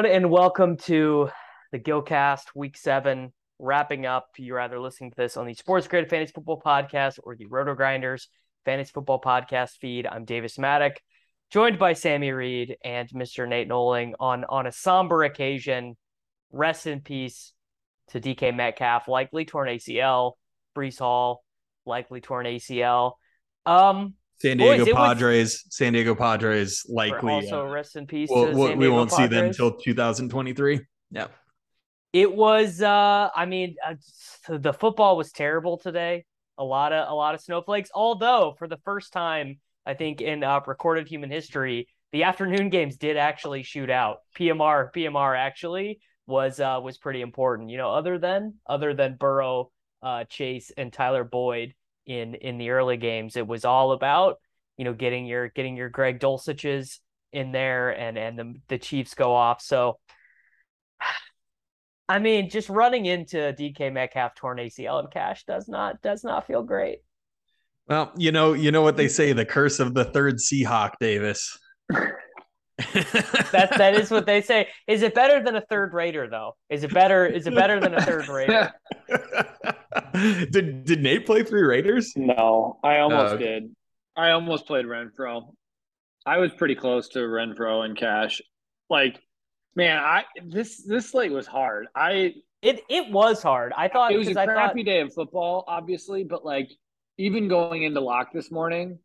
Everyone, and welcome to the Gillcast Week Seven wrapping up. You're either listening to this on the Sports Grid Fantasy Football Podcast or the RotoGrinders Fantasy Football Podcast feed. I'm Davis Mattek, joined by Sammy Reed and Mr. Nate Noling on on a somber occasion. Rest in peace to DK Metcalf, likely torn ACL. Breece Hall, likely torn ACL. Um, San Diego Boys, it was- Padres. San Diego Padres likely. also uh, rest in peace. we'll- to we'll- San we won't see them until 2023. Yeah. It was uh I mean uh, the football was terrible today. A lot of a lot of snowflakes. Although for the first time I think in uh, recorded human history, the afternoon games did actually shoot out. PMR PMR actually was uh was pretty important. You know, other than other than Burrow, uh Chase and Tyler Boyd in in the early games, it was all about, you know, getting your getting your Greg Dulciches in there and and the the Chiefs go off. So I mean, just running into DK Metcalf torn ACL and cash does not does not feel great. Well, you know, you know what they say: the curse of the third Seahawk, Davis. That that is what they say. Is it better than a third Raider though? Is it better? Is it better than a third Raider? did did Nate play three Raiders? No, I almost oh, okay. did. I almost played Renfrow. I was pretty close to Renfrow and Cash. Like, man, I this this slate was hard. I It it was hard. I thought it was a because I crappy thought day of football, obviously, but like even going into lock this morning,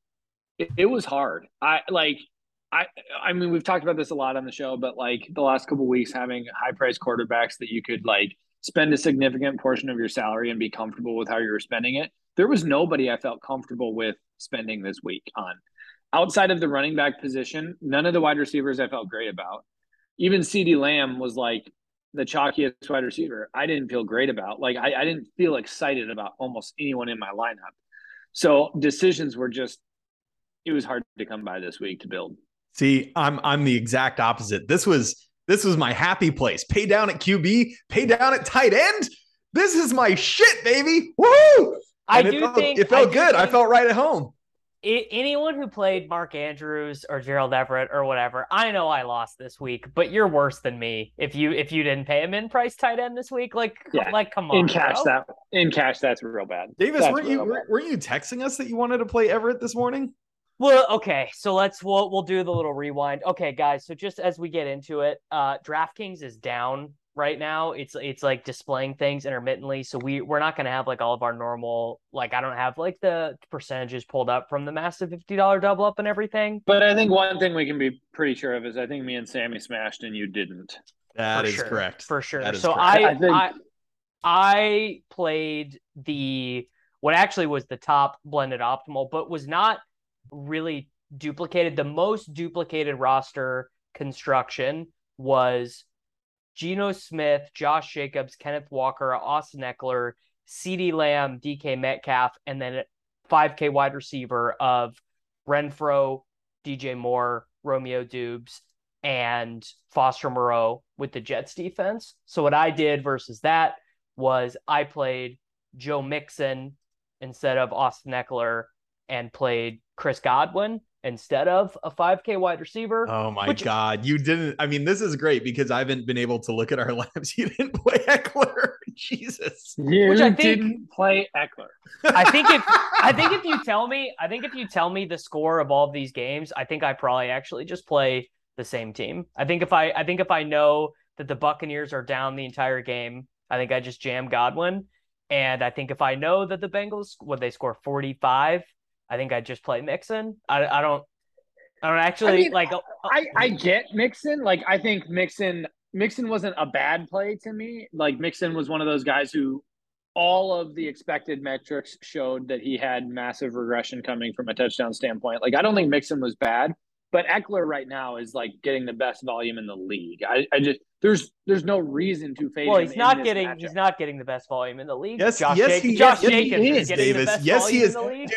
it, it was hard. I like I I mean we've talked about this a lot on the show, but like the last couple weeks having high priced quarterbacks that you could like spend a significant portion of your salary and be comfortable with how you're spending it. There was nobody I felt comfortable with spending this week on. Outside of the running back position, none of the wide receivers I felt great about. Even CeeDee Lamb was like the chalkiest wide receiver. I didn't feel great about. Like I, I didn't feel excited about almost anyone in my lineup. So decisions were just it was hard to come by this week to build. See, I'm I'm the exact opposite. This was this was my happy place. Pay down at QB, pay down at tight end. This is my shit, baby. Woohoo! I And it do felt, think it felt I do good. I felt right at home. I- anyone who played Mark Andrews or Gerald Everett or whatever, I know I lost this week, but you're worse than me if you if you didn't pay him in price tight end this week. Like, Yeah. like come on, In cash bro. that in cash that's real bad. Davis, That's weren't you were, bad. weren't you texting us that you wanted to play Everett this morning? Well, okay, so let's we'll we'll do the little rewind. Okay, guys, so just as we get into it, uh DraftKings is down right now. It's it's like displaying things intermittently, so we we're not going to have like all of our normal like I don't have like the percentages pulled up from the massive $50 double up and everything. But I think one thing we can be pretty sure of is I think me and Sammy smashed and you didn't. That for is sure, correct. For sure. That is so correct. I I think- I I played the what actually was the top blended optimal, but was not really duplicated. The most duplicated roster construction was Geno Smith, Josh Jacobs, Kenneth Walker, Austin Ekeler, CeeDee Lamb, DK Metcalf, and then 5K wide receiver of Renfrow, DJ Moore, Romeo Doubs, and Foster Moreau with the Jets defense. So what I did versus that was I played Joe Mixon instead of Austin Ekeler and played Chris Godwin instead of a 5K wide receiver. Oh my which, God. You didn't. I mean, this is great because I haven't been able to look at our labs. You didn't play Ekeler. Jesus. You Which I think- didn't play Ekeler. I think if I think if you tell me, I think if you tell me the score of all of these games, I think I probably actually just play the same team. I think if I I think if I know that the Buccaneers are down the entire game, I think I just jam Godwin. And I think if I know that the Bengals would they score 45, I think I just play Mixon. I, I don't I don't actually I mean, like uh, uh, I, I get Mixon. Like I think Mixon Mixon wasn't a bad play to me. Like Mixon was one of those guys who all of the expected metrics showed that he had massive regression coming from a touchdown standpoint. Like I don't think Mixon was bad, but Ekeler right now is like getting the best volume in the league. I, I just there's there's no reason to fade well, he's in not this getting matchup. he's not getting the best volume in the league. Yes, Josh, yes, Jac- he- Josh yes, he is, is getting Davis. the best Yes, he volume is.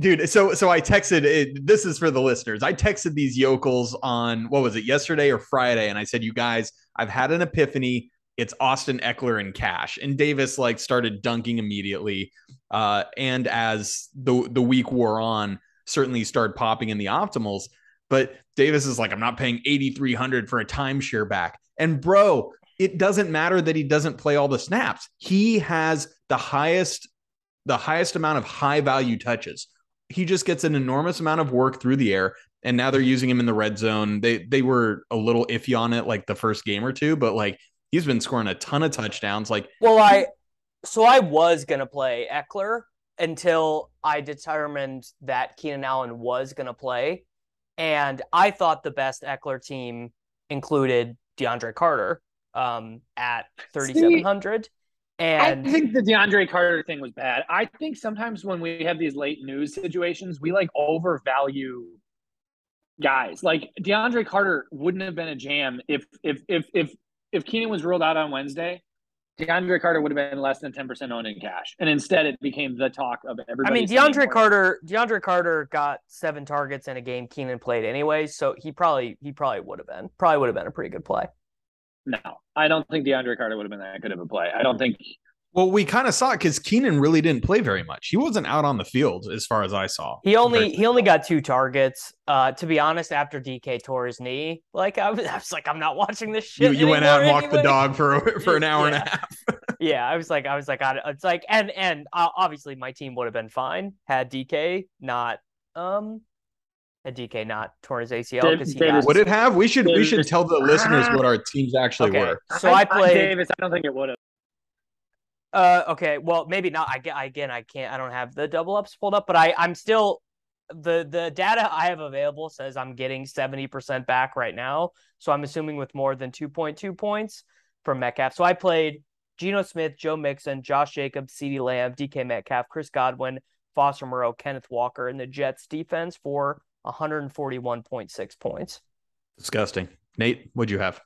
Dude, so so I texted it, this is for the listeners. I texted these yokels on what was it, yesterday or Friday, and I said, You guys, I've had an epiphany. It's Austin Ekeler and Cash. And Davis like started dunking immediately. Uh, and as the the week wore on, certainly started popping in the optimals. But Davis is like, I'm not paying 8,300 for a timeshare back. And bro, it doesn't matter that he doesn't play all the snaps. He has the highest, the highest amount of high value touches. He just gets an enormous amount of work through the air. And now they're using him in the red zone. They they were a little iffy on it like the first game or two, but like he's been scoring a ton of touchdowns. Like Well, I so I was gonna play Ekeler until I determined that Keenan Allen was gonna play, and I thought the best Ekeler team included DeAndre Carter um, at thirty seven hundred, and I think the DeAndre Carter thing was bad. I think sometimes when we have these late news situations, we like overvalue guys. Like DeAndre Carter wouldn't have been a jam if if if if if Keenan was ruled out on Wednesday. DeAndre Carter would have been less than ten percent owned in cash, and instead it became the talk of everybody. I mean DeAndre. Carter DeAndre Carter got seven targets in a game Keenan played anyway, so he probably he probably would have been probably would have been a pretty good play. No, I don't think DeAndre Carter would have been that good of a play. I don't think. Well, we kind of saw it because Keenan really didn't play very much. He wasn't out on the field as far as I saw. He only Very- he only got two targets. Uh, to be honest, after DK tore his knee, like I was, I was like, I'm not watching this you, shit. you went out and anymore walked the dog for for an hour and a half. Yeah, I was like, I was like, I, it's like, and and uh, obviously my team would have been fine had DK not um had DK not torn his ACL because he Davis- has- Would it have? We should we should tell the listeners what our teams actually Okay. were. So I played- Davis. I don't think it would have. Uh, okay. Well, maybe not. I get again. I can't. I don't have the double ups pulled up, but I I'm still the the data I have available says I'm getting seventy percent back right now. So I'm assuming with more than two point two points from Metcalf. So I played Geno Smith, Joe Mixon, Josh Jacobs, CeeDee Lamb, DK Metcalf, Chris Godwin, Foster Moreau, Kenneth Walker, and the Jets defense for 141.6 points. Disgusting. Nate, what'd you have?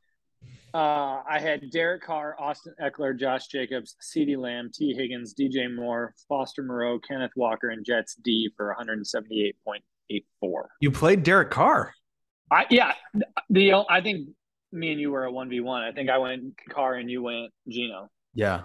Uh, I had Derek Carr, Austin Ekeler, Josh Jacobs, CeeDee Lamb, Tee Higgins, DJ Moore, Foster Moreau, Kenneth Walker, and Jets D for 178.84. You played Derek Carr. I yeah, the I think me and you were a one v one. I think I went Carr and you went Geno. Yeah.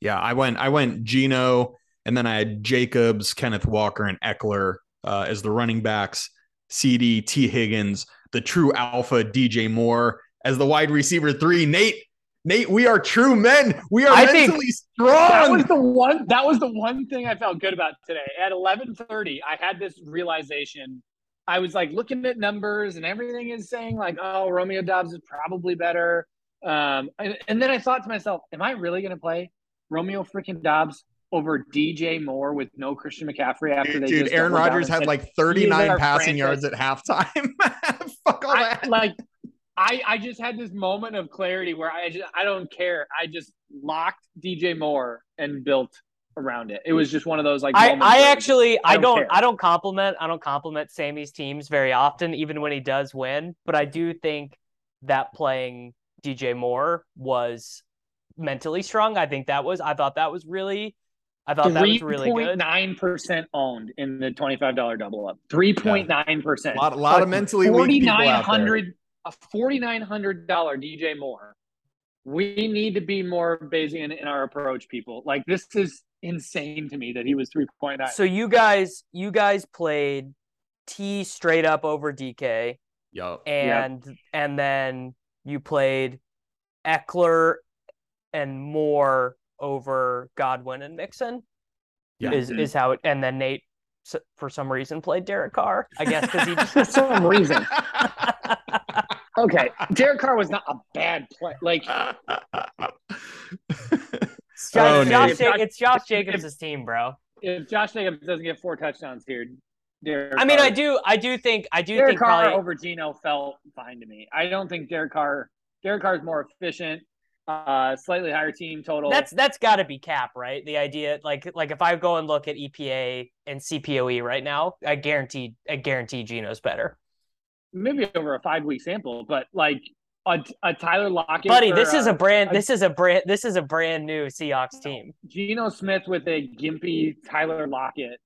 Yeah. I went I went Geno and then I had Jacobs, Kenneth Walker, and Ekeler uh, as the running backs, CD, Tee Higgins, the true alpha DJ Moore as the wide receiver three. Nate, Nate, we are true men. We are I think- mentally That was the one. That was the one thing I felt good about today. At eleven thirty, I had this realization. I was like looking at numbers, and everything is saying like, "Oh, Romeo Dobbs is probably better." Um, and, and then I thought to myself, "Am I really going to play Romeo freaking Dobbs over DJ Moore with no Christian McCaffrey after Dude, they dude, just Aaron doubled Rodgers had said, like 39 passing franchise- yards at halftime. Fuck all I, that. like I I just had this moment of clarity where I just I don't care. I just locked DJ Moore and built around it. It was just one of those like I, I actually I don't don't. I don't compliment I don't compliment Sammy's teams very often, even when he does win. But I do think that playing DJ Moore was mentally strong. I think that was I thought that was really I thought that was really good. Nine percent owned in the twenty-five dollar double up. Three point nine percent. A lot, a lot of mentally weak people out there. A forty-nine hundred dollar DJ Moore. We need to be more Bayesian in our approach, people. Like this is insane to me that he was three point nine. So you guys, you guys played T straight up over DK. Yep. And yep. and then you played Ekeler and Moore over Godwin and Mixon. Yeah. Is mm-hmm. is how it and then Nate for some reason played Derek Carr. I guess because he just for some reason. okay, Derek Carr was not a bad play. Like, Josh, oh, Josh, it's Josh Jacobs' team, bro. If Josh Jacobs doesn't get four touchdowns here, Derek I mean, Carr, I do, I do think, I do Derek think Carr probably... over Geno felt fine to me. I don't think Derek Carr. Derek Carr is more efficient uh slightly higher team total. That's that's got to be cap right? The idea like like if i go and look at epa and cpoe right now i guarantee i guarantee geno's better. Maybe over a five week sample but like a, a tyler lockett buddy this is a brand a, this is a brand this is a brand new seahawks team. Geno smith with a gimpy tyler lockett.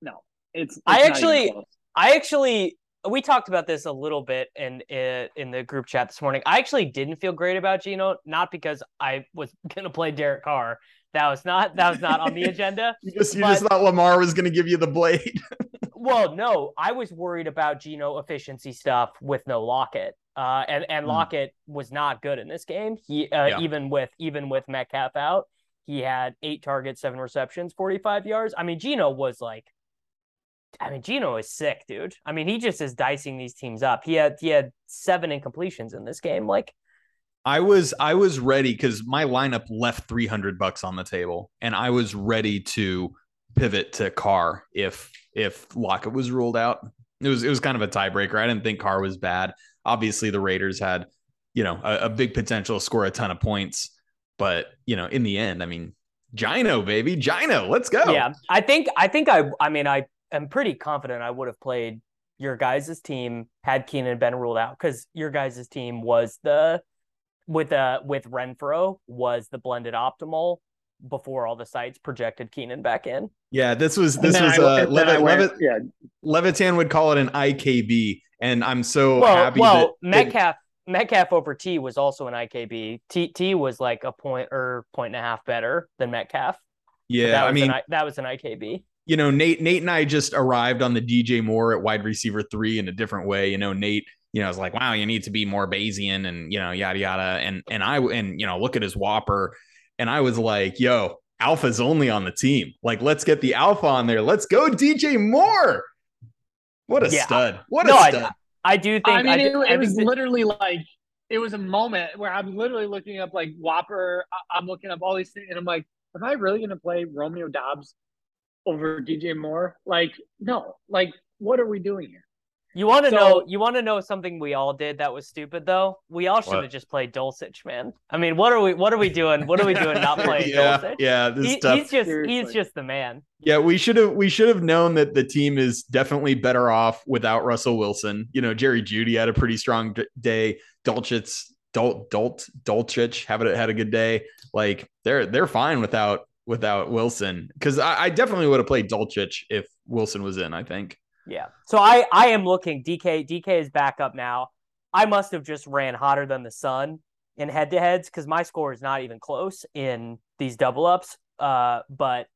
No. It's, it's i actually i actually we talked about this a little bit in, in, the group chat this morning. I actually didn't feel great about Geno, not because I was gonna play Derek Carr. That was not that was not on the agenda. you just you but, just thought Lamar was gonna give you the blade. well, no, I was worried about Geno efficiency stuff with no Lockett. Uh, and and mm. Lockett was not good in this game. He uh, yeah. even with even with Metcalf out, he had eight targets, seven receptions, forty five yards. I mean, Geno was like I mean, Geno is sick, dude. I mean, he just is dicing these teams up. He had he had seven incompletions in this game. Like, I was I was ready because my lineup left three hundred bucks on the table, and I was ready to pivot to Carr if if Lockett was ruled out. It was it was kind of a tiebreaker. I didn't think Carr was bad. Obviously, the Raiders had you know a, a big potential to score a ton of points, but you know in the end, I mean, Geno baby, Geno, let's go. Yeah, I think I think I I mean I am pretty confident I would have played your guys' team had Keenan been ruled out because your guys' team was the with uh with Renfrow was the blended optimal before all the sites projected Keenan back in. Yeah, this was this was I, uh Levitt, Levitt, yeah. Levitan would call it an IKB, and I'm so well, happy. Well, that Metcalf it, Metcalf over T was also an IKB. T T was like a point or point and a half better than Metcalf. Yeah, I mean an, that was an IKB you know, Nate, Nate and I just arrived on the DJ Moore at wide receiver three in a different way. You know, Nate, you know, was like, wow, you need to be more Bayesian and, you know, yada, yada. And, and I, and, you know, look at his whopper. And I was like, yo, alpha's only on the team. Like, let's get the alpha on there. Let's go DJ Moore. What a yeah. stud. What no, a stud. I, I do think, I mean, it, it was literally like, it was a moment where I'm literally looking up like Whopper. I'm looking up all these things and I'm like, am I really going to play Romeo Doubs over DJ Moore. Like, no, like, what are we doing here? You want to so, know? You want to know something we all did that was stupid though? We all should have just played Dulcich, man. I mean, what are we? What are we doing? What are we doing? Not playing yeah, Dulcich? Yeah, this he, he's just Seriously. he's just the man. Yeah, we should have we should have known that the team is definitely better off without Russell Wilson. You know, Jerry Jeudy had a pretty strong day. Dulcich, Dult, Dult, Dulcich had a, had a good day. Like they're they're fine without without Wilson because I, I, definitely would have played Dulcich if Wilson was in. I think. Yeah. So I I am looking. DK DK is back up now. I must have just ran hotter than the sun in head to heads because my score is not even close in these double ups. Uh, but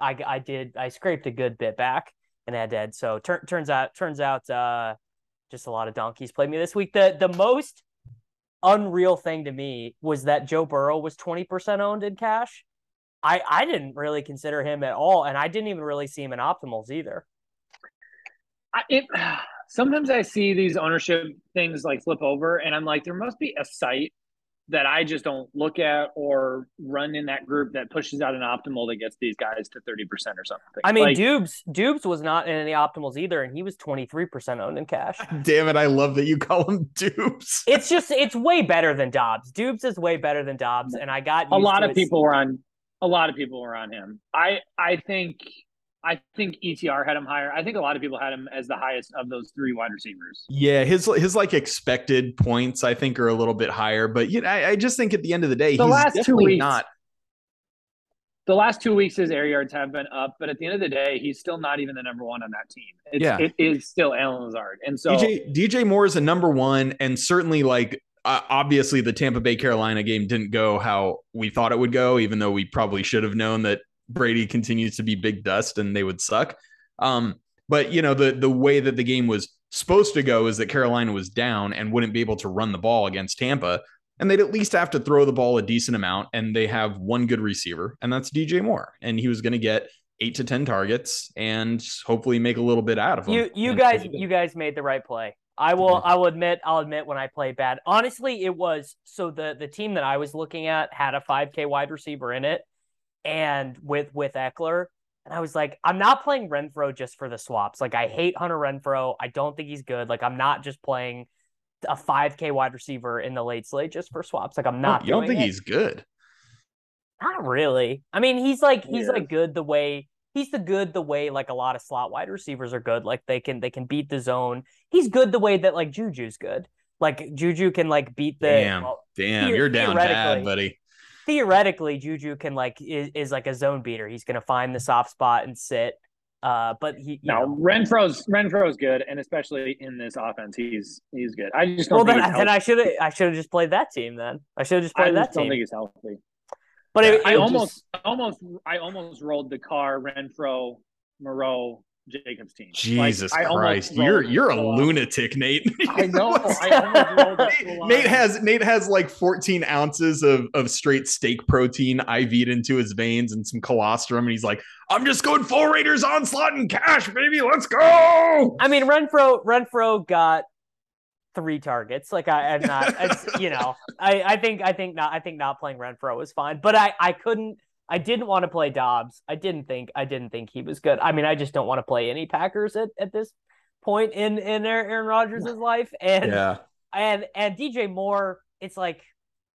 I I did I scraped a good bit back in head to head. So tur- turns out turns out uh, just a lot of donkeys played me this week. The the most unreal thing to me was that Joe Burrow was twenty percent owned in cash I I didn't really consider him at all, and I didn't even really see him in optimals either. I, it, sometimes I see these ownership things like flip over, and I'm like, there must be a site that I just don't look at or run in that group that pushes out an optimal that gets these guys to 30% or something. I mean, like, Dubes, Dubes was not in any optimals either, and he was 23% owned in cash. Damn it. I love that you call him Dubes. It's just, it's way better than Dobbs. Dubes is way better than Dobbs, and I got a lot of people were on a lot of people were on him. I I think I think ETR had him higher. I think a lot of people had him as the highest of those three wide receivers. Yeah, his his like expected points I think are a little bit higher, but you know, I, I just think at the end of the day, The he's last two weeks- not. The last two weeks, his air yards have been up, but at the end of the day, he's still not even the number one on that team. It's, Yeah. it is still Allen Lazard, and so DJ DJ Moore is a number one, and certainly like uh, obviously the Tampa Bay Carolina game didn't go how we thought it would go, even though we probably should have known that Brady continues to be big dust and they would suck. Um, but you know the the way that the game was supposed to go is that Carolina was down and wouldn't be able to run the ball against Tampa, and they'd at least have to throw the ball a decent amount, and they have one good receiver, and that's DJ Moore, and he was going to get eight to ten targets and hopefully make a little bit out of them. You you guys so he did. you guys made the right play. I will I will admit I'll admit when I play bad. Honestly, it was so the the team that I was looking at had a 5k wide receiver in it and with with Ekeler and I was like I'm not playing Renfrow just for the swaps. Like I hate Hunter Renfrow. I don't think he's good. Like I'm not just playing a 5k wide receiver in the late slate just for swaps. Like I'm not you don't think it. he's good? Not really. I mean, he's like he's Yeah. like good the way he's the good the way like a lot of slot wide receivers are good. Like they can they can beat the zone. He's good the way that like Juju's good. Like Juju can like beat the Damn. well, Damn, Theo- you're down bad, buddy. theoretically Juju can like is, is like a zone beater. He's gonna find the soft spot and sit. Uh, but he you no know, Renfrow's Renfrow's good, and especially in this offense, he's he's good. I just don't well think then, then I should have I should have just played that team then. I should have just I played just that don't think he's healthy. But it, I almost, just- almost, I almost rolled the car Renfrow, Moreau, Jacobs team. Jesus I almost Christ, you're you're a lunatic, Nate. I know. I almost rolled it full on. Nate has Nate has like 14 ounces of, of straight steak protein IV'd into his veins and some colostrum, and he's like, "I'm just going full Raiders onslaught and cash, baby. Let's go!" I mean, Renfrow Renfrow got three targets. Like I, I'm not, it's, you know, I, I think I think not I think not playing Renfrow was fine, but I I couldn't. I didn't want to play Dobbs. I didn't think I didn't think he was good. I mean, I just don't want to play any Packers at, at this point in in Aaron Rodgers' life. And Yeah, and and DJ Moore, it's like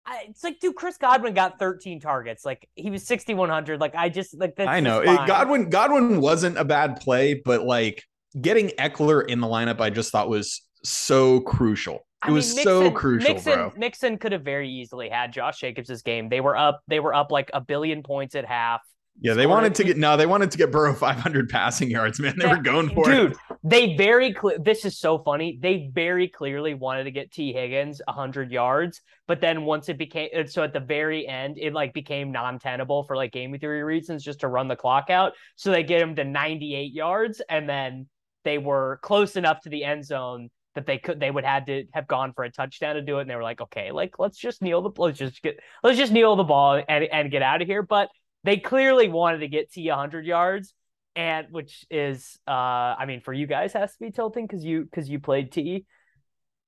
I, it's like dude, Chris Godwin got 13 targets. Like he was 6100. Like I just like that's I know. It. Godwin Godwin wasn't a bad play, but like getting Ekeler in the lineup, I just thought was so crucial. It I was mean, so crucial, Mixon, bro. Mixon could have very easily had Josh Jacobs' game. They were up. They were up like a billion points at half. Yeah, they wanted to get no, they wanted to get Burrow 500 passing yards, man. They That- were going for Dude, it. Dude, they very clear. This is so funny. They very clearly wanted to get Tee Higgins hundred yards, but then once it became so at the very end, it like became non-tenable for like game theory reasons, just to run the clock out. So they get him to ninety eight yards, and then they were close enough to the end zone that they could they would have had to have gone for a touchdown to do it, and they were like, okay, like let's just kneel the let's just get let's just kneel the ball and and get out of here. But they clearly wanted to get T hundred yards and which is uh I mean for you guys has to be tilting because you because you played T.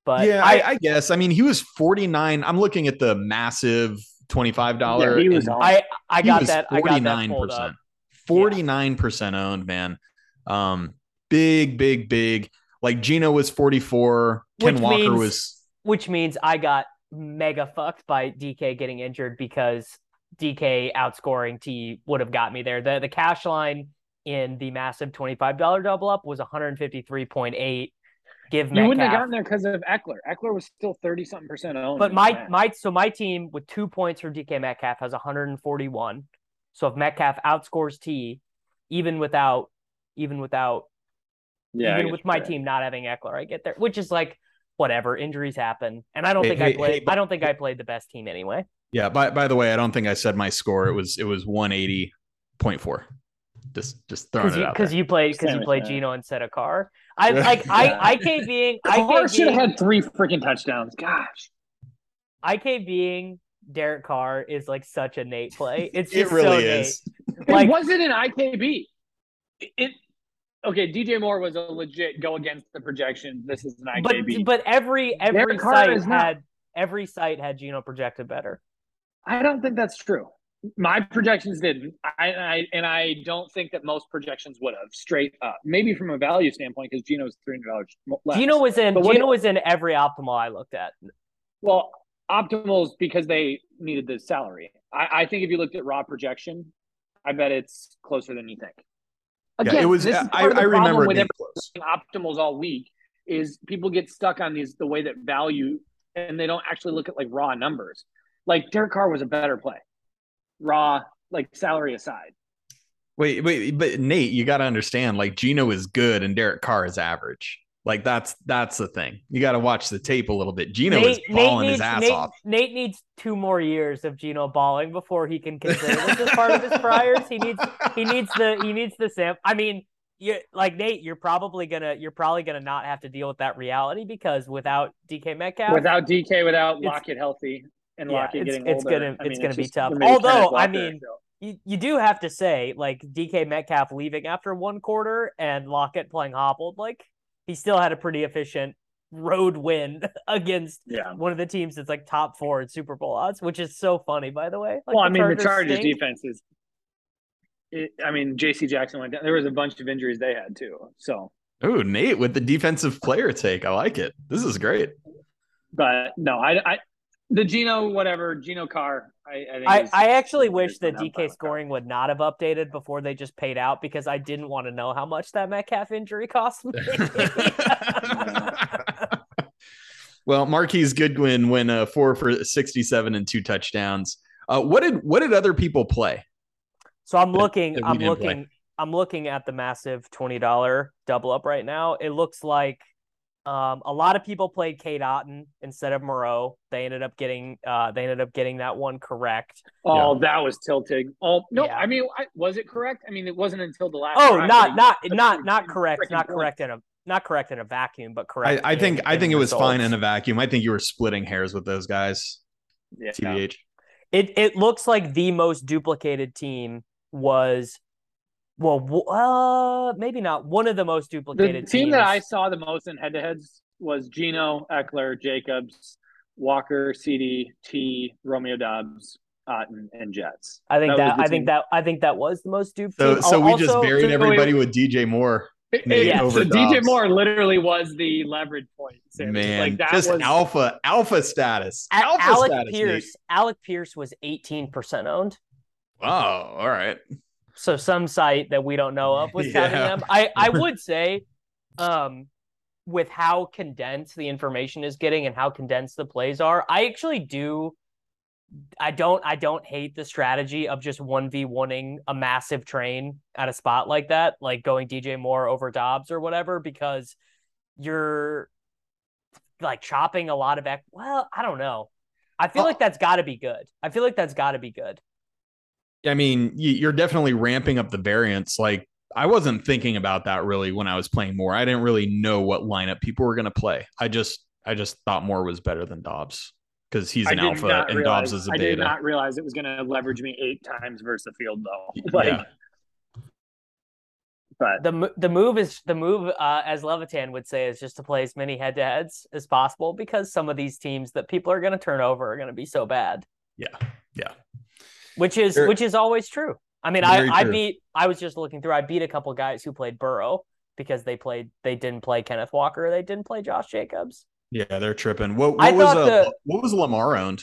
But yeah, I, I, I guess. I mean, he was 49. I'm looking at the massive $25. Yeah, he was. I I he got was that I got that pulled up. 49% owned, man. Um, big, big, big. Like Geno was 44. Ken Which Walker means- was which means I got mega fucked by DK getting injured because DK outscoring T would have got me there. The the cash line in the massive $25 double up was 153.8. Give me that. You wouldn't have gotten there because of Ekeler. Ekeler was still thirty something percent owned. But my that. my so my team with two points for DK Metcalf has 141. So if Metcalf outscores T, even without even without yeah, even with my team not having Ekeler, I get there, which is like whatever. Injuries happen, and I don't Hey, think hey, I played. hey, but- I don't think I played the best team anyway. Yeah, by by the way, I don't think I said my score. It was it was 180.4. Just just throwing Because it you out because you played because you with played that. Geno instead of Carr. I like I IK being Carr IK should have had three freaking touchdowns. Gosh, IK being Derek Carr is like such a Nate play. It's It really so is. it Like- wasn't an IKB. It, it okay. DJ Moore was a legit go against the projections. This is an Nate. But but every every site is not. had every site had Geno projected better. I don't think that's true. My projections didn't. I, I and I don't think that most projections would have straight up. Maybe from a value standpoint, because Geno's three hundred dollars less. Geno was in But what- Geno was in every optimal I looked at. well, optimals because they needed the salary. I, I think if you looked at raw projection, I bet it's closer than you think. Again, yeah, it was. this is I, part of the I remember it with being optimals all week is people get stuck on these the way that value and they don't actually look at like raw numbers. Like Derek Carr was a better play, raw like salary aside. Wait, wait, but Nate, you got to understand. Like Geno is good and Derek Carr is average. Like that's that's the thing. You got to watch the tape a little bit. Geno is balling his ass Nate, off. Nate needs two more years of Geno balling before he can consider this as part of his priors. He needs he needs the he needs the sam. I mean, you like Nate, you're probably gonna you're probably gonna not have to deal with that reality because without DK Metcalf, Without DK, without It's- Lockett healthy and Yeah, Lockett it's- getting it's older, gonna- I it's mean, gonna be tough. the maybe Although, I Walker mean, show. you, you do have to say like DK Metcalf leaving after one quarter and Lockett playing hobbled, like he still had a pretty efficient road win against yeah. one of the teams that's like top four in Super Bowl odds, which is so funny, by the way. Like, well, I mean, the Chargers stink. defense is. It, I mean, J.C. Jackson went down. There was a bunch of injuries they had too. So, Oh, Nate with the defensive player take. I like it. This is great. but no, I, I, the Geno whatever Geno Carr. I, I think I, I actually wish that DK out. scoring would not have updated before they just paid out because I didn't want to know how much that Metcalf injury cost me. well, Marquise Goodwin went uh, four for sixty-seven and two touchdowns. Uh, what did what did other people play? so I'm that- looking, that we I'm didn't play. looking, I'm looking at the massive twenty dollar double up right now. It looks like um, a lot of people played Cade Otton instead of Moreau. They ended up getting, uh, they ended up getting that one correct. Oh, that was tilting. Oh no, Yeah. I mean, I, was it correct? I mean, it wasn't until the last. Oh, drive not, not, not, not correct, not points. correct in a, not correct in a vacuum, but correct. I think in- I think it was fine in a vacuum. I think you were splitting hairs with those guys. Yeah. TBH. It it looks like the most duplicated team was, well, uh, maybe not one of the most duplicated. Teams. The duplicated team that I saw the most in head-to-heads was Geno, Ekeler, Jacobs, Walker, CD, T, Romeo Dobbs, Otton, and Jets. I think that was that, the I team. think that I think that was the most dupe. So team. so we just Also- buried everybody with DJ Moore. It- Yeah. over so DJ Moore literally was the leverage point. Sam. Man, like that just was alpha alpha status. A- alpha Alec status. Nate. Pierce. Alec Pierce was eighteen percent owned. Oh, all right. So some site that we don't know of was counting Yeah. them. I I would say, um, with how condensed the information is getting and how condensed the plays are, I actually do. I don't. I don't hate the strategy of just one v oneing a massive train at a spot like that, like going DJ Moore over Dobbs or whatever, because you're like chopping a lot of. Ec- well, I don't know. I feel Oh. like that's got to be good. I feel like that's got to be good. I mean, you- you're definitely ramping up the variance. Like I wasn't thinking about that really when I was playing more. I didn't really know what lineup people were going to play. I just I just thought Moore was better than Dobbs because he's an alpha not and realize, Dobbs is a beta. I did not realize it was going to leverage me eight times versus the field though. Like, yeah. but the the move is the move uh, as Levitan would say is just to play as many head to heads as possible because some of these teams that people are going to turn over are going to be so bad. Yeah. Yeah. Which is Very- which is always true. I mean, Very I I beat I was just looking through. I beat a couple guys who played Burrow because they played they didn't play Kenneth Walker. They didn't play Josh Jacobs. Yeah, they're tripping. What, what was thought uh, the- what was Lamar owned?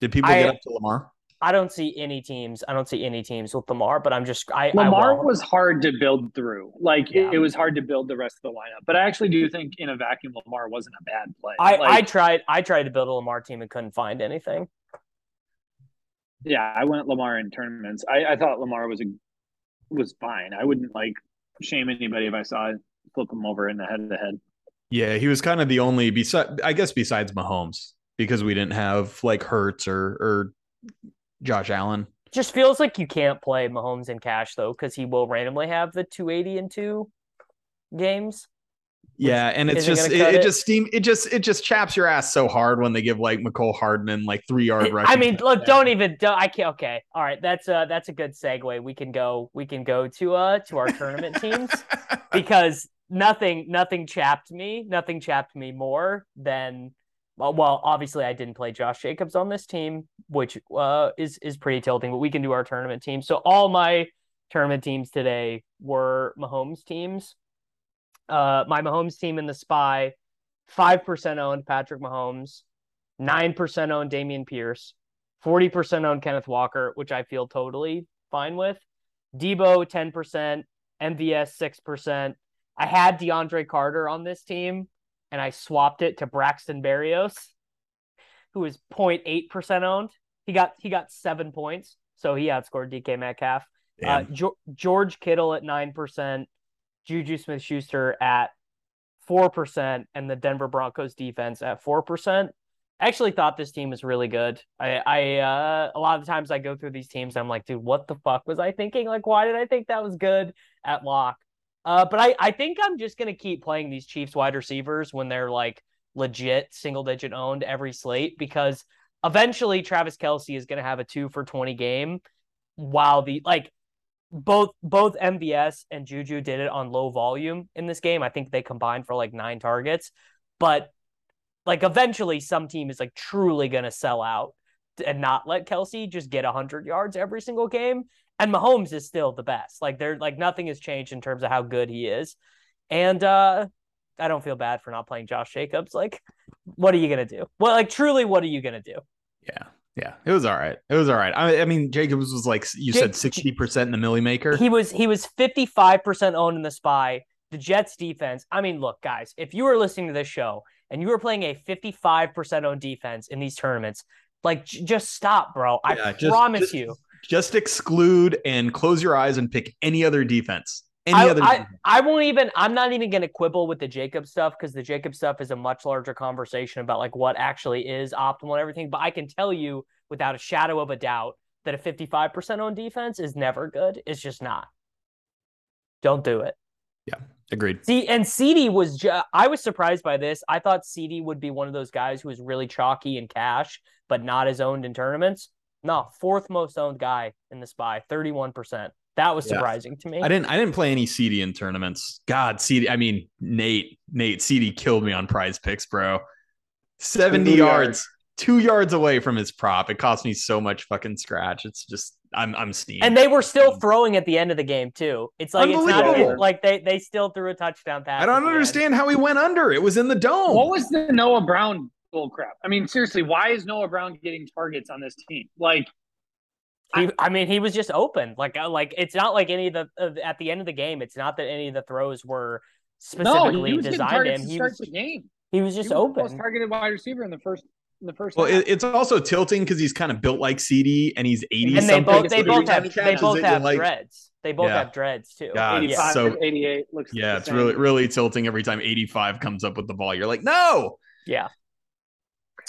Did people I- get up to Lamar? I don't see any teams. I don't see any teams with Lamar, but I'm just I Lamar I was hard to build through. Like Yeah. it, it was hard to build the rest of the lineup. But I actually do think in a vacuum, Lamar wasn't a bad play. I, I tried I tried to build a Lamar team and couldn't find anything. Yeah, I went Lamar in tournaments. I, I thought Lamar was a was fine. I wouldn't like shame anybody if I saw it flip him over in the head to head. Yeah, he was kind of the only beside I guess besides Mahomes because we didn't have like Hurts or or Josh Allen. Just feels like you can't play Mahomes in cash though, because he will randomly have the 280 and two games. Yeah, and it's just it, it it. just steam it just it just chaps your ass so hard when they give like Mecole Hardman like three yard rush. I mean, look, don't even. Don't, I can't. Okay, all right. That's uh that's a good segue. We can go. We can go to uh to our tournament teams because nothing nothing chapped me. Nothing chapped me more than. Well, well, obviously I didn't play Josh Jacobs on this team, which uh is is pretty tilting. But we can do our tournament team. So all my tournament teams today were Mahomes teams. Uh, my Mahomes team in the spy, five percent owned Patrick Mahomes, nine percent owned Dameon Pierce, forty percent owned Kenneth Walker, which I feel totally fine with. Deebo ten percent, MVS six percent. I had DeAndre Carter on this team, and I swapped it to Braxton Berrios, who is 0.8 percent owned. He got he got seven points, so he outscored DK Metcalf. Uh, jo- George Kittle at nine percent, Juju Smith Schuster at four percent, and the Denver Broncos defense at four percent. I actually thought this team was really good. I, I uh, a lot of times I go through these teams, I'm like, dude, what the fuck was I thinking? Like, why did I think that was good at lock? Uh, but I, I think I'm just gonna keep playing these Chiefs wide receivers when they're like legit single digit owned every slate because eventually Travis Kelce is gonna have a two for twenty game while the like both both MVS and Juju did it on low volume in this game. I think they combined for like nine targets, but like eventually some team is like truly gonna sell out and not let Kelce just get hundred yards every single game. And Mahomes is still the best. Like they're like nothing has changed in terms of how good he is. And uh I don't feel bad for not playing Josh Jacobs. Like, what are you gonna do? Well, like truly, what are you gonna do? Yeah. Yeah, it was all right. It was all right. I, I mean, Jacobs was like you said, sixty percent in the Milly Maker. He was he was fifty five percent owned in the spy. The Jets defense. I mean, look, guys, if you were listening to this show and you were playing a fifty five percent owned defense in these tournaments, like j- just stop, bro. I yeah, just, promise just, you. Just exclude and close your eyes and pick any other defense. Any I, other. I, I, won't even. I'm not even going to quibble with the Jacob stuff because the Jacob stuff is a much larger conversation about like what actually is optimal and everything. But I can tell you without a shadow of a doubt that a 55% on defense is never good. It's just not. Don't do it. Yeah, agreed. See, and CD was. Ju- I was surprised by this. I thought CD would be one of those guys who is really chalky in cash, but not as owned in tournaments. No, fourth most owned guy in the spy, thirty-one percent. That was surprising yeah. to me. I didn't. I didn't play any CD in tournaments. God, CD. I mean, Nate. Nate CD killed me on PrizePicks, bro. Seventy yards two yards away from his prop. It cost me so much fucking scratch. It's just I'm I'm steamed. And they were still mm. throwing at the end of the game too. It's like it's not it, like they they still threw a touchdown pass. I don't understand how he went under. It was in the dome. What was the Noah Brown bull crap? I mean, seriously, why is Noah Brown getting targets on this team? Like. He, I mean, he was just open. Like, uh, like it's not like any of the uh, at the end of the game. It's not that any of the throws were specifically no, designed him. He was the game. He was just he was open. most targeted wide receiver in the first in the first. Well, it's also tilting because he's kind of built like CD and he's eighty. And they both they both have they both have like, dreads. They both yeah. have dreads too. God, 85 so 88 looks. Yeah, it's really really tilting every time eighty five comes up with the ball. You're like, no. Yeah.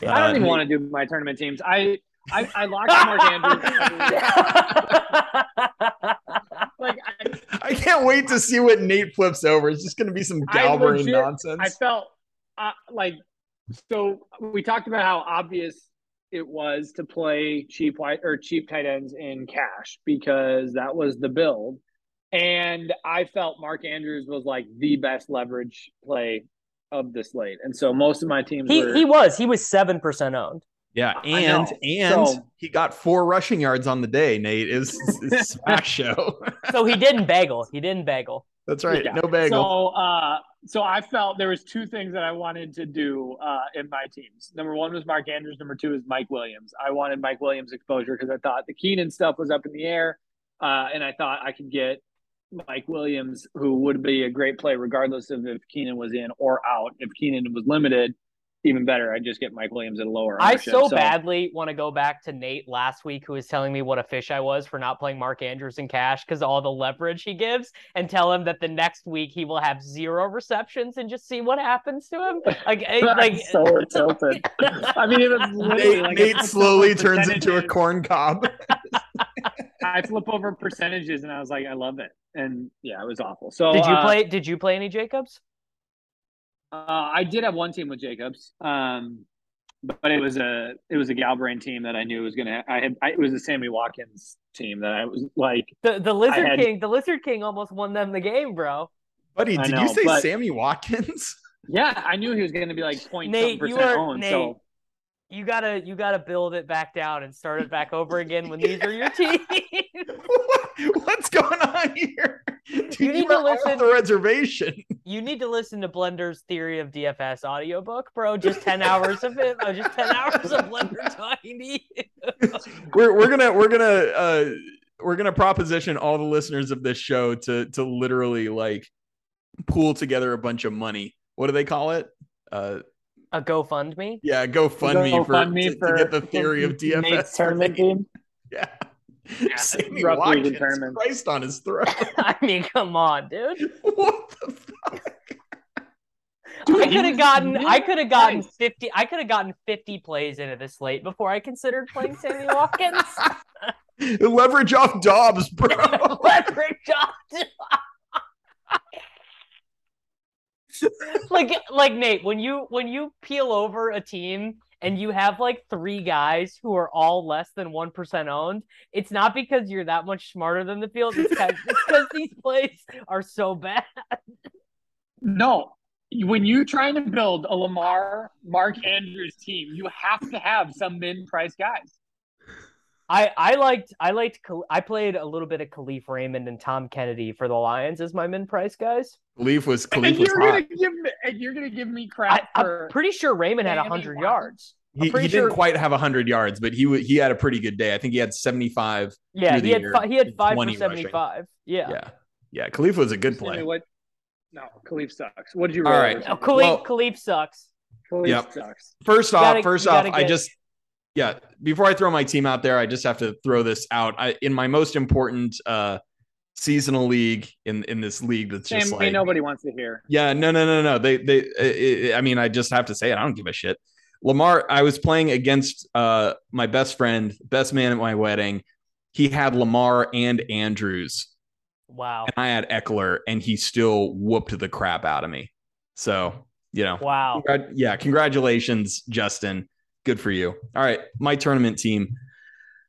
Uh, I don't even want to do my tournament teams. I I, I locked Mark Andrews. like I, I, can't wait to see what Nate flips over. It's just going to be some Galbraith nonsense. I felt uh, like so we talked about how obvious it was to play cheap white or cheap tight ends in cash because that was the build. And I felt Mark Andrews was like the best leverage play of the slate. And so most of my teams he, were... he was. He was seven percent owned. Yeah, and and so, he got four rushing yards on the day. Nate is smash show. so he didn't bagel. He didn't bagel. That's right. Yeah. No bagel. So uh, so I felt there was two things that I wanted to do uh, in my teams. Number one was Mark Andrews. Number two is Mike Williams. I wanted Mike Williams exposure because I thought the Keenan stuff was up in the air, uh, and I thought I could get Mike Williams, who would be a great play regardless of if Keenan was in or out. If Keenan was limited, even better. I just get Mike Williams at a lower. I so, so, badly want to go back to Nate last week, who was telling me what a fish I was for not playing Mark Andrews in cash because all the leverage he gives, and tell him that the next week he will have zero receptions and just see what happens to him. Like, like so tilted. I mean, it was Nate, like Nate slowly turns into a corn cob. I flip over percentages, and I was like, I love it, and yeah, it was awful. So, did you uh, play? Did you play any Jacobs? Uh, I did have one team with Jacobs, um, but it was a it was a Galbrain team that I knew was gonna. I had I, it was a Sammy Watkins team that I was like the the Lizard had, King. The Lizard King almost won them the game, bro. Buddy, did know, you say but, Sammy Watkins? Yeah, I knew he was going to be like point Nate, percent are, owned. Nate, so you gotta you gotta build it back down and start it back over again when these are your teams. What's going on here? Dude, you need you to listen the reservation. You need to listen to Blender's Theory of DFS audiobook, bro. Just ten hours of it. Oh, just ten hours of Blender talking to you. we're we're gonna we're gonna uh we're gonna proposition all the listeners of this show to to literally like pool together a bunch of money. What do they call it? Uh, a GoFundMe. Yeah, GoFundMe, Go for, fund me to, for to get the theory of DFS tournament team. Yeah. Yeah, Sammy Watkins. Christ on his throat. I mean, come on, dude. what the fuck? Dude, I could have gotten I could have gotten mid-priced. 50 I could have gotten 50 plays into this slate before I considered playing Sammy Watkins. Leverage off Dobbs, bro. Leverage off. like like Nate, when you when you peel over a team and you have like three guys who are all less than one percent owned, it's not because you're that much smarter than the field. It's because these plays are so bad. No, when you're trying to build a Lamar, Mark Andrews team, you have to have some min-price guys. I I liked I liked I played a little bit of Kalif Raymond and Tom Kennedy for the Lions as my min price guys. Kalif was And Kalif was you're hot. gonna give me, and you're gonna give me I, crap I'm pretty sure Raymond had Sammy hundred yards. I'm He, pretty he didn't quite have 100 yards, but he w- he had a pretty good day. I think he had 75. Yeah, he had year, fi- he had five for seventy five. Yeah. Yeah. Yeah. Kalif was a good Sammy, play. what? No, Kalif sucks. What did you? All roll right. over Oh, Kalif Well- Kalif sucks. Kalif Yep. sucks. First off, gotta- first off, gotta I just yeah, before I throw my team out there, I just have to throw this out. I in my most important uh seasonal league in in this league that's just Sammy, like nobody wants to hear. Yeah, no, no, no, no. They, they. I I mean, I just have to say it. I don't give a shit. Lamar. I was playing against uh my best friend, best man at my wedding. He had Lamar and Andrews, Wow. and I had Ekeler, and he still whooped the crap out of me. So you know, Wow. congrat- yeah, congratulations, Justin. Good for you. All right, my tournament team.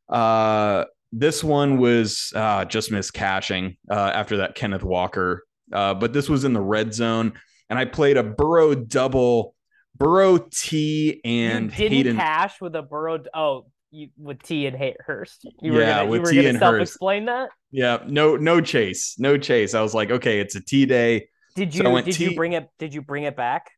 Uh, this one was uh, just missed cashing uh, after that Kenneth Walker, uh, but this was in the red zone, and I played a Burrow double, Burrow Tee and you didn't Hayden. cash with a Burrow. Oh, you with Tee and Hay- Hurst. You were Yeah, gonna, with you were T gonna and self Hurst. explain that. yeah, no, no chase, no chase. I was like, okay, it's a T day. Did So you went did T- you bring it? Did you bring it back?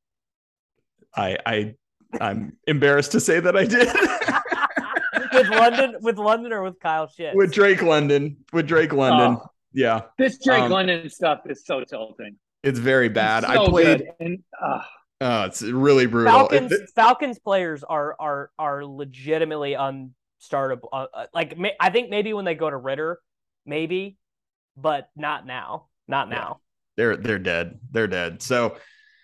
I, I, I'm embarrassed to say that I did. with London, with London, or with Kyle Shit? with Drake London, with Drake London. Oh, Yeah, this Drake Um, London stuff is so tilting. it's very bad. It's I played. and uh, Oh, it's really brutal. Falcons It- Falcons players are are are legitimately unstartable. Uh, uh, like ma- I think maybe when they go to Ridder, maybe, but not now. Not Yeah. now. they're they're dead. They're dead. So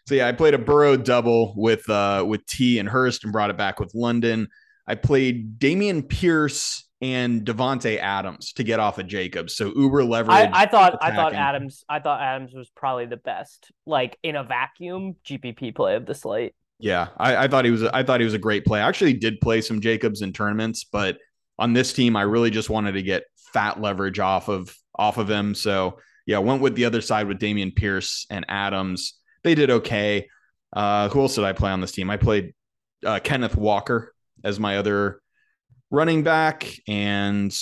so yeah, I played a Burrow double with uh with Tee and Hurst and brought it back with London. I played Dameon Pierce and Davante Adams to get off of Jacobs. So Uber leverage. I, I thought I thought. Adams I thought Adams was probably the best like in a vacuum GPP play of the slate. Yeah, I, I thought he was. I thought he was a great play. I actually did play some Jacobs in tournaments, but on this team, I really just wanted to get fat leverage off of off of him. So yeah, went with the other side with Dameon Pierce and Adams. They did okay. Uh, who else did I play on this team? I played uh, Kenneth Walker as my other running back, and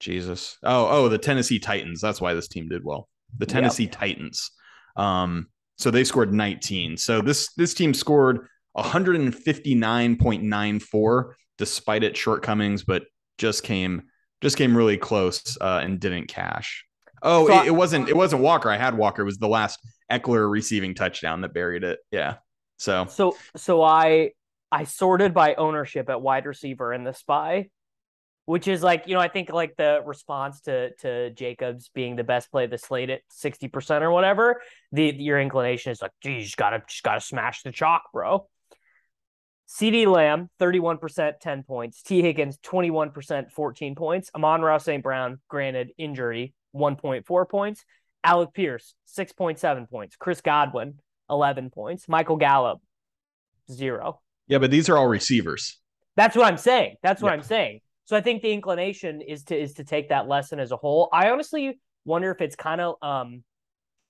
Jesus. Oh, oh, the Tennessee Titans. That's why this team did well. The Tennessee Titans. Um, so they scored 19. So this this team scored 159.94 despite its shortcomings, but just came just came really close uh, and didn't cash. Oh, So it, I- it wasn't it wasn't Walker. I had Walker. It was the last Ekeler receiving touchdown that buried it. Yeah. So So so I I sorted by ownership at wide receiver in the spy, which is like, you know, I think like the response to to Jacobs being the best play of the slate at 60% or whatever, the your inclination is like, geez, you just gotta just gotta smash the chalk, bro. CeeDee Lamb, 31%, 10 points. Tee Higgins, 21%, 14 points. Amon-Ra St. Brown, granted injury, 1.4 points. Alec Pierce, 6.7 points. Chris Godwin, 11 points. Michael Gallup, zero. yeah, but these are all receivers. That's what I'm saying. That's what Yeah. I'm saying. So I think the inclination is to is to take that lesson as a whole. I honestly wonder if it's kind of um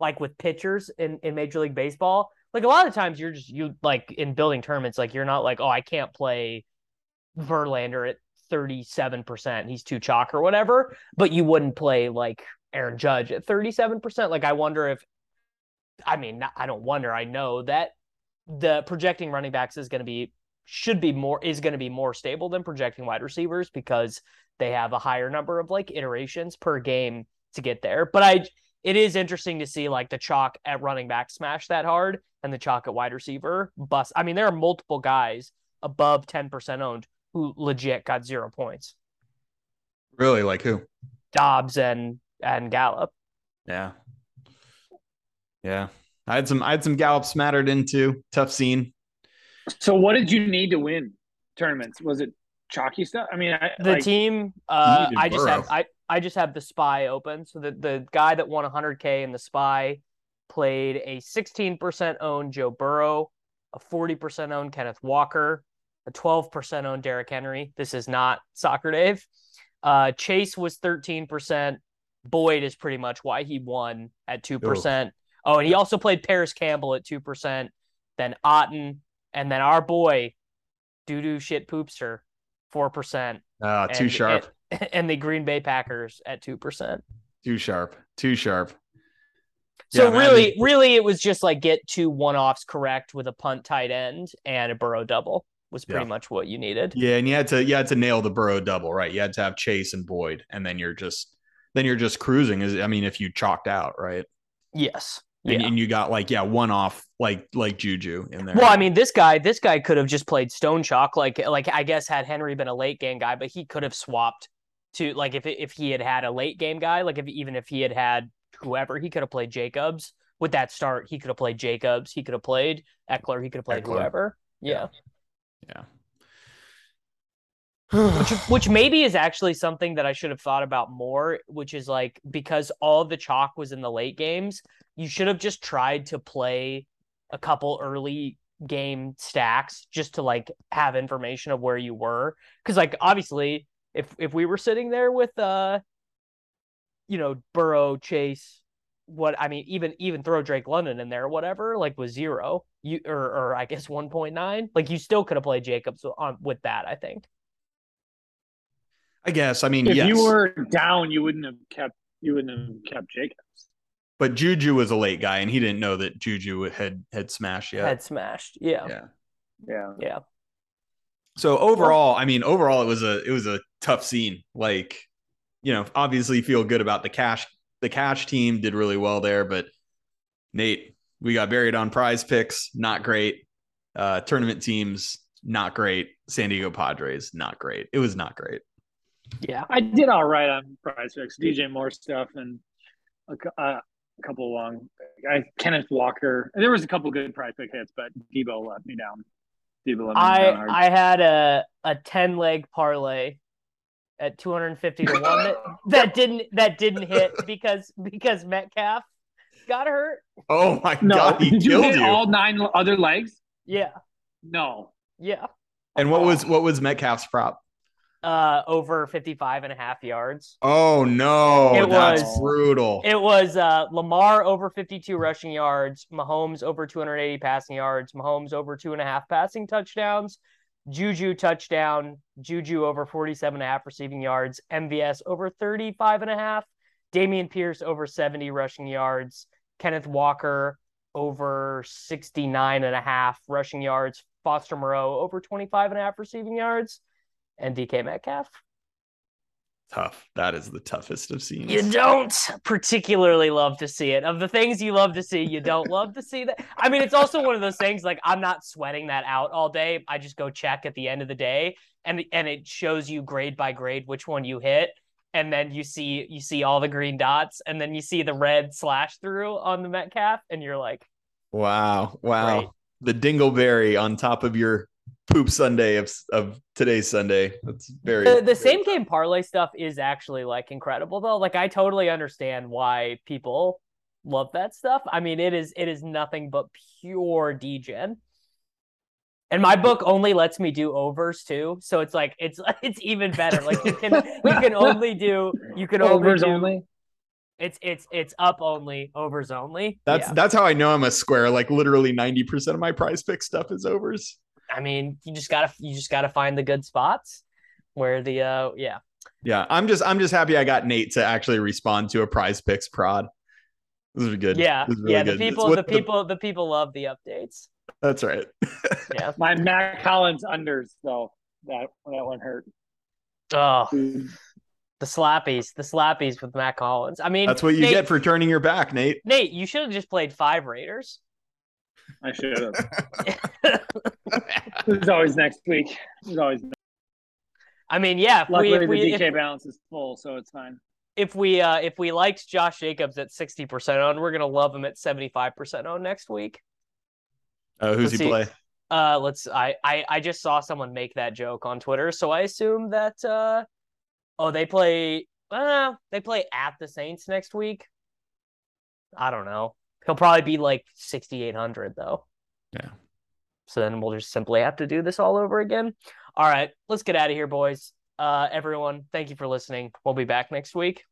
like with pitchers in, in Major League Baseball. Like a lot of times you're just you like in building tournaments, like you're not like, oh, I can't play Verlander at 37%. He's too chalk or whatever. But you wouldn't play like Aaron Judge at 37%. Like I wonder if I mean, I don't wonder. I know that the projecting running backs is going to be should be more is going to be more stable than projecting wide receivers because they have a higher number of like iterations per game to get there. But I it is interesting to see like the chalk at running back smash that hard and the chalk at wide receiver bust. I mean, there are multiple guys above 10% owned who legit got zero points. Really? Like who? Dobbs and and Gallup. Yeah. Yeah. I had some I had some Gallup smattered into tough scene. So what did you need to win tournaments? Was it chalky stuff? I mean, I, The like, team uh I just have Burrow. I I just have the spy open. So the the guy that won 100k in the spy played a 16% owned Joe Burrow, a 40% owned Kenneth Walker, a 12% owned Derrick Henry. This is not soccer Dave. Uh, Chase was 13%. Boyd is pretty much why he won at 2%. Oh, and he also played Parris Campbell at 2%, then Otton, and then our boy, doo doo shit poopster, 4%. Uh, too and- sharp. And, and the Green Bay Packers at 2%. Too sharp. Too sharp. So Yeah, man, really, really, it was just like get two one offs correct with a punt tight end and a Burrow double was pretty Yeah. much what you needed. Yeah, and you had to you had to nail the Burrow double, right? You had to have Chase and Boyd, and then you're just then you're just cruising. Is I mean, if you chalked out, right? Yes. And, Yeah. and you got like yeah, one off like like Juju in there. Well, I mean, this guy, this guy could have just played Stone Chalk. Like, like I guess had Henry been a late game guy, but he could have swapped to like if if he had had a late game guy, like if even if he had had whoever, he could have played Jacobs with that start. He could have played Jacobs. He could have played Ekeler. He could have played Ekeler. whoever. Yeah. yeah. Which which maybe is actually something that I should have thought about more, which is like because all the chalk was in the late games, you should have just tried to play a couple early game stacks just to like have information of where you were. Cuz like obviously if if we were sitting there with uh you know Burrow, Chase, what I mean even even throw Drake London in there whatever like was 0, you or or I guess 1.9, like you still could have played Jacobs on with that, I think. I guess. I mean, if yes. you were down, you wouldn't have kept you wouldn't have kept Jacobs. but Juju was a late guy, and he didn't know that Juju had had smashed yet. Had smashed. Yeah. yeah. Yeah. Yeah. So overall, I mean, overall, it was a it was a tough scene. Like, you know, obviously feel good about the cash. The cash team did really well there, but Nate, we got buried on PrizePicks, not great. Uh, tournament teams, not great. San Diego Padres, not great. It was not great. Yeah. I did all right on PrizePicks, DJ Moore stuff, and a, uh, a couple long. I Kenneth Walker. There was a couple good prize pick hits, but Deebo let me down. Deebo let me I down hard. I had a a 10 leg parlay at 250 to 1 that, that didn't that didn't hit because because Metcalf got hurt. Oh my no, god, he did you killed hit you. all nine other legs? Yeah. No. Yeah. and what was what was Metcalf's prop? Uh over 55 and a half yards. Oh no, It that's was- brutal. It was uh Lamar over 52 rushing yards, Mahomes over 280 passing yards, Mahomes over two and a half passing touchdowns, Juju touchdown, Juju over 47 and a half receiving yards, MVS over 35 and a half, Dameon Pierce over 70 rushing yards, Kenneth Walker over 69 and a half rushing yards, Foster Moreau over 25 and a half receiving yards, and DK Metcalf. Tough. That is the toughest of scenes. You don't particularly love to see it. Of the things you love to see, you don't love to see that. I mean, it's also one of those things like I'm not sweating that out all day. I just go check at the end of the day and and it shows you grade by grade which one you hit. And then you see you see all the green dots and then you see the red slash through on the Metcalf and you're like, Wow. Wow. Right. The dingleberry on top of your poop Sunday of, of today's Sunday. That's very the, the same game parlay stuff is actually like incredible though. Like I totally understand why people love that stuff. I mean, it is it is nothing but pure degen. And my book only lets me do overs too, so it's like it's it's even better. Like you can you can only do you can only Overs do, only. It's it's it's up only overs only. That's Yeah. that's how I know I'm a square. Like literally 90% of my prize pick stuff is overs. I mean, you just gotta you just gotta find the good spots where the uh yeah Yeah. I'm just I'm just happy I got Nate to actually respond to a PrizePicks prod. This is good. yeah This is really yeah the good. People the people the people love the updates. That's right. Yeah. My Mack Hollins unders though. That that one hurt. Oh, the slappies, the slappies with Mack Hollins. I mean, That's what you Nate, get for turning your back, Nate. Nate, you should have just played five Raiders. I should have. It's always next week. It's always. I mean, yeah. If Luckily, we, if we, the DK if, balance is full, so it's fine. if we uh if we liked Josh Jacobs at sixty percent on, we're gonna love him at seventy five percent on next week. Uh, who's Let's he see. play? Uh, let's. I, I I just saw someone make that joke on Twitter, so I assume that. Uh, oh, they play. Uh, they play at the Saints next week. I don't know. He'll probably be like sixty eight hundred though. Yeah. So then we'll just simply have to do this all over again. All right, let's get out of here, boys. Uh, everyone, thank you for listening. We'll be back next week.